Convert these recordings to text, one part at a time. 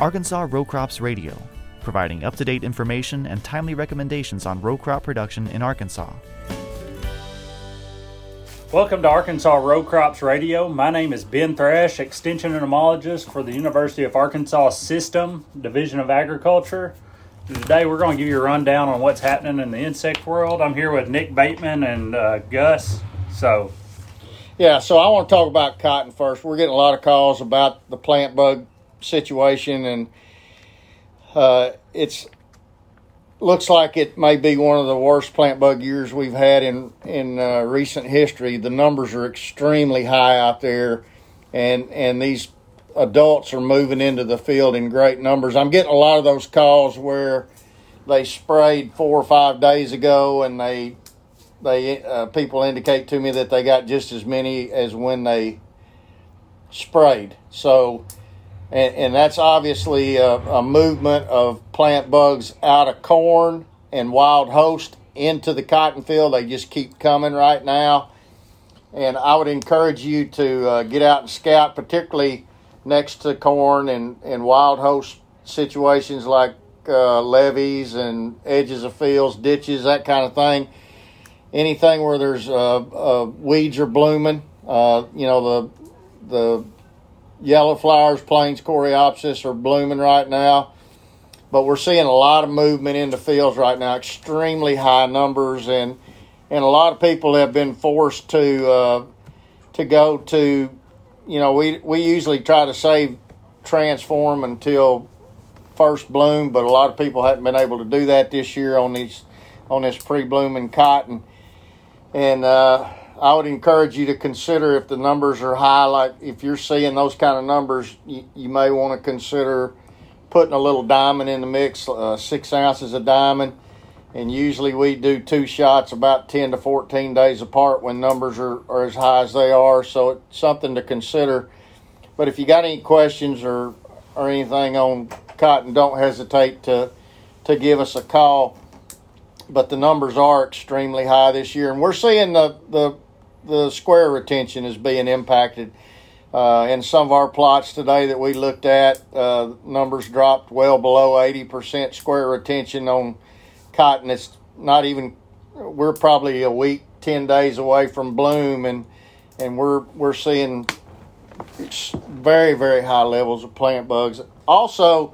Arkansas Row Crops Radio, providing up to date information and timely recommendations on row crop production in Arkansas. Welcome to Arkansas Row Crops Radio. My name is Ben Thrash, Extension Entomologist for the University of Arkansas System, Division of Agriculture. Today we're going to give you a rundown on what's happening in the insect world. I'm here with Nick Bateman and uh, Gus. So, Yeah, so I want to talk about cotton first. We're getting a lot of calls about the plant bug situation, and uh, it's looks like it may be one of the worst plant bug years we've had in in uh, recent history. The numbers are extremely high out there, and and these adults are moving into the field in great numbers. I'm getting a lot of those calls where they sprayed four or five days ago, and they they uh, people indicate to me that they got just as many as when they sprayed. So, and, and that's obviously a, a movement of plant bugs out of corn and wild host into the cotton field. They just keep coming right now. And I would encourage you to uh, get out and scout, particularly next to corn and, and wild host situations like uh, levees and edges of fields, ditches, that kind of thing. Anything where there's uh, weeds are blooming, uh, you know, the the yellow flowers, plains coreopsis, are blooming right now. But we're seeing a lot of movement in the fields right now, extremely high numbers, and and a lot of people have been forced to uh, to go to, you know, we we usually try to save transform until first bloom, but a lot of people haven't been able to do that this year on these on this pre-blooming cotton. And uh, I would encourage you to consider if the numbers are high, like if you're seeing those kind of numbers, you, you may want to consider putting a little diamond in the mix, uh, six ounces of diamond. And usually we do two shots about 10 to 14 days apart when numbers are, are as high as they are. So it's something to consider. But if you got any questions or, or anything on cotton, don't hesitate to, to give us a call but the numbers are extremely high this year, and we're seeing the the, the square retention is being impacted. Uh, in some of our plots today that we looked at, uh, numbers dropped well below 80% square retention on cotton. It's not even, we're probably a week, 10 days away from bloom, and and we're we're seeing very very high levels of plant bugs. Also,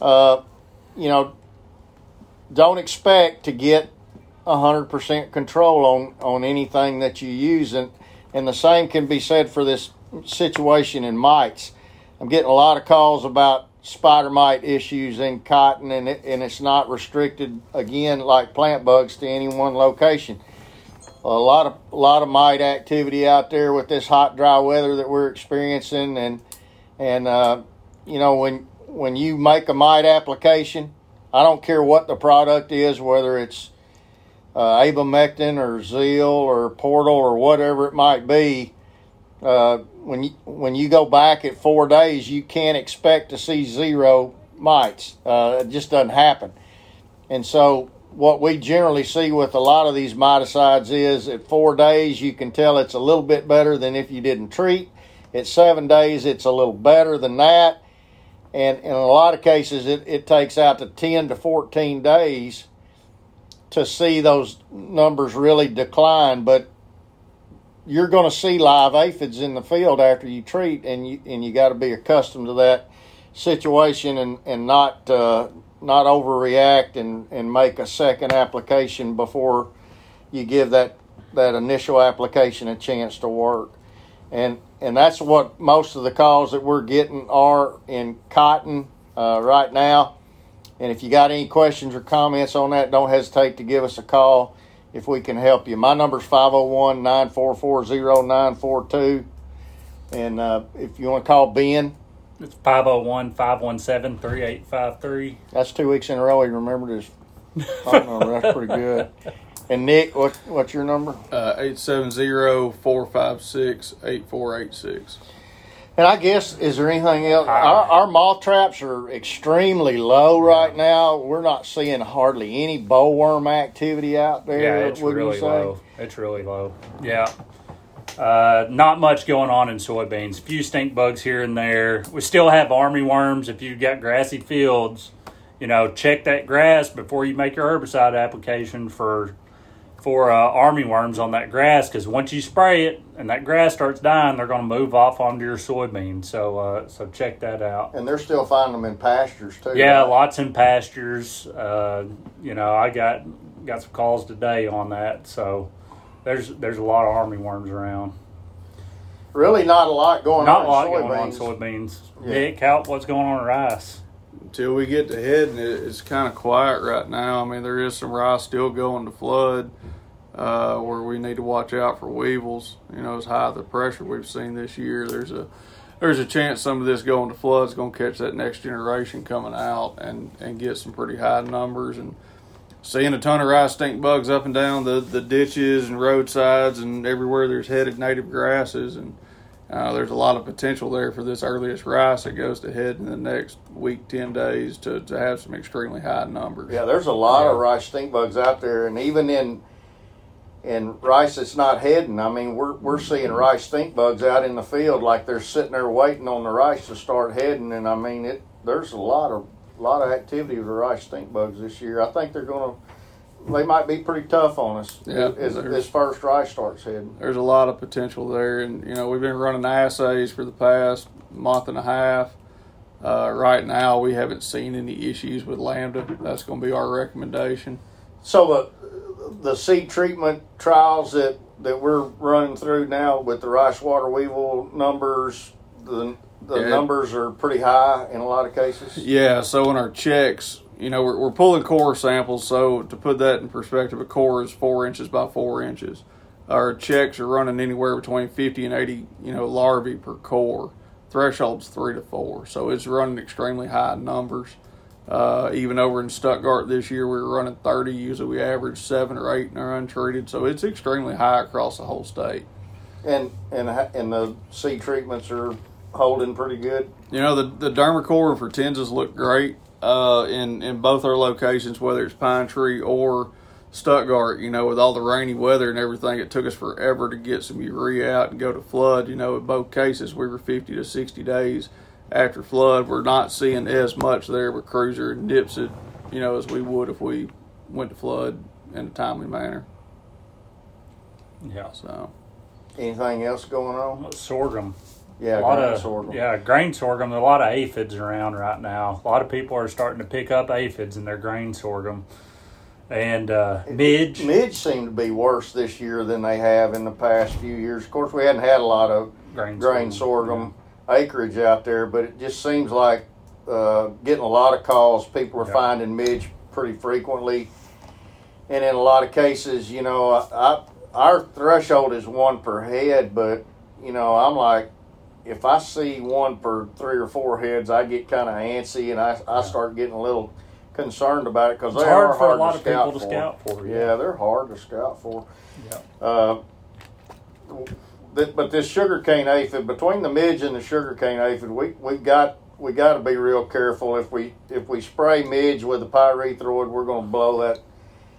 uh, you know, don't expect to get 100% control on, on anything that you use. And, and the same can be said for this situation in mites. I'm getting a lot of calls about spider mite issues in cotton, and, it, and it's not restricted, again, like plant bugs to any one location. A lot of a lot of mite activity out there with this hot, dry weather that we're experiencing, and and uh, you know when when you make a mite application, I don't care what the product is, whether it's uh, abamectin or zeal or portal or whatever it might be. Uh, when you when you go back at four days, you can't expect to see zero mites. Uh, it just doesn't happen. And so, what we generally see with a lot of these miticides is at four days, you can tell it's a little bit better than if you didn't treat. At seven days, it's a little better than that and in a lot of cases it, it takes out to 10 to 14 days to see those numbers really decline but you're going to see live aphids in the field after you treat and you and you got to be accustomed to that situation and and not uh, not overreact and and make a second application before you give that that initial application a chance to work and and that's what most of the calls that we're getting are in cotton uh, right now. And if you got any questions or comments on that, don't hesitate to give us a call if we can help you. My number is 501 944 0942. And uh, if you want to call Ben, it's 501 517 3853. That's two weeks in a row. He remembered his phone number. That's pretty good. And Nick, what what's your number? Uh, 870-456-8486. And I guess is there anything else? Our, our moth traps are extremely low right now. We're not seeing hardly any bollworm activity out there. Yeah, it's really say? low. It's really low. Yeah. Uh, not much going on in soybeans. A few stink bugs here and there. We still have army worms. If you've got grassy fields, you know, check that grass before you make your herbicide application for for uh, army worms on that grass. Because once you spray it and that grass starts dying, they're going to move off onto your soybeans. So uh, so check that out. And they're still finding them in pastures too. Yeah, right? lots in pastures. Uh, you know, I got got some calls today on that. So there's there's a lot of army worms around. Really, not a lot going on. Not a lot in going on soybeans. soybeans. Yeah. Nick, how, what's going on in rice? Until we get to heading, it's kind of quiet right now. I mean, there is some rice still going to flood, uh, where we need to watch out for weevils. You know, as high the pressure we've seen this year, there's a there's a chance some of this going to flood's going to catch that next generation coming out and and get some pretty high numbers and seeing a ton of rice stink bugs up and down the, the ditches and roadsides and everywhere there's headed native grasses and uh, there's a lot of potential there for this earliest rice that goes to head in the next week, 10 days to, to have some extremely high numbers. Yeah, there's a lot of rice stink bugs out there, and even in in rice that's not heading, I mean, we're we're seeing rice stink bugs out in the field like they're sitting there waiting on the rice to start heading, and I mean, it there's a lot of lot of activity with the rice stink bugs this year. I think they're gonna they might be pretty tough on us Yeah, as this first rice starts heading. There's a lot of potential there. And, you know, we've been running assays for the past month and a half. Uh, right now, we haven't seen any issues with Lambda. That's going to be our recommendation. So the the seed treatment trials that that we're running through now with the rice water weevil numbers, the the Yeah. numbers are pretty high in a lot of cases. Yeah, so in our checks, you know, we're, we're pulling core samples. So to put that in perspective, a core is four inches by four inches. Our checks are running anywhere between 50 and 80, you know, larvae per core. Threshold's three to four, so it's running extremely high numbers. Uh, even over in Stuttgart this year, we were running 30. Usually we average seven or eight in our untreated, so it's extremely high across the whole state. And and and the seed treatments are holding pretty good. You know, the the Dermacor and Fortenzas look great uh, in in both our locations, whether it's Pine Tree or Stuttgart. You know, with all the rainy weather and everything, it took us forever to get some urea out and go to flood. You know, in both cases, we were 50 to 60 days after flood. We're not seeing as much there with Cruiser and NipsIt, you know, as we would if we went to flood in a timely manner. Yeah. So. Anything else going on? Sorghum. Yeah, a lot grain of sorghum. yeah grain sorghum. A lot of aphids around right now. A lot of people are starting to pick up aphids in their grain sorghum, and uh, midge. Midge seem to be worse this year than they have in the past few years. Of course, we hadn't had a lot of grain, grain sorghum acreage out there, but it just seems like uh, getting a lot of calls. People are Yeah. finding midge pretty frequently, and in a lot of cases, you know, I, I, our threshold is one per head, but you know, I'm like, if I see one per three or four heads, I get kind of antsy, and I, I start getting a little concerned about it because they hard are for a lot to of people to for. scout for. Yeah, they're hard to scout for. Yeah. Uh, but this sugarcane aphid, between the midge and the sugarcane aphid, we we got we got to be real careful. If we if we spray midge with a pyrethroid, we're going to blow that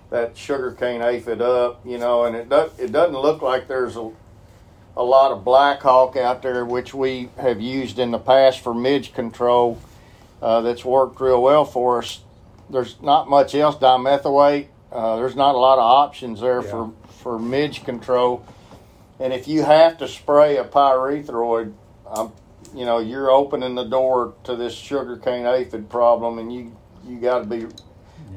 that sugarcane aphid up, you know. And it does it doesn't look like there's a a lot of Blackhawk out there, which we have used in the past for midge control. Uh, that's worked real well for us. There's not much else dimethoate. Uh, there's not a lot of options there Yeah. for for midge control. And if you have to spray a pyrethroid, um, you know you're opening the door to this sugarcane aphid problem, and you you got to be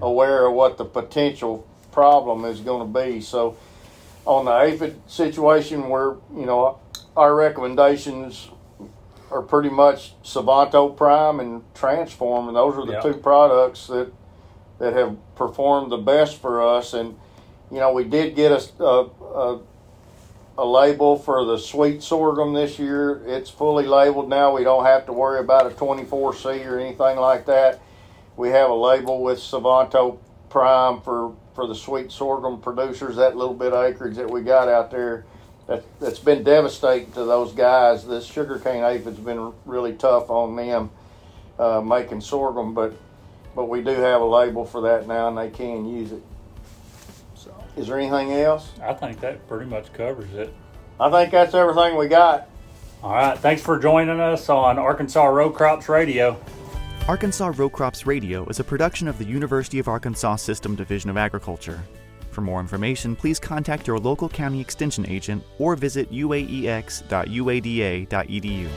aware of what the potential problem is going to be. So on the aphid situation, where you know our recommendations are pretty much Sivanto Prime and Transform, and those are the two products that that have performed the best for us. And you know, we did get a a, a, a label for the sweet sorghum this year. It's fully labeled now. We don't have to worry about a 24C or anything like that. We have a label with Sivanto Prime for for the sweet sorghum producers. That little bit of acreage that we got out there. That, that's been devastating to those guys. This sugarcane aphid's been really tough on them uh, making sorghum, but but we do have a label for that now, and they can use it. So Is there anything else? I think that pretty much covers it. I think that's everything we got. All right. Thanks for joining us on Arkansas Row Crops Radio. Arkansas Row Crops Radio is a production of the University of Arkansas System Division of Agriculture. For more information, please contact your local county extension agent or visit uaex.uada.edu.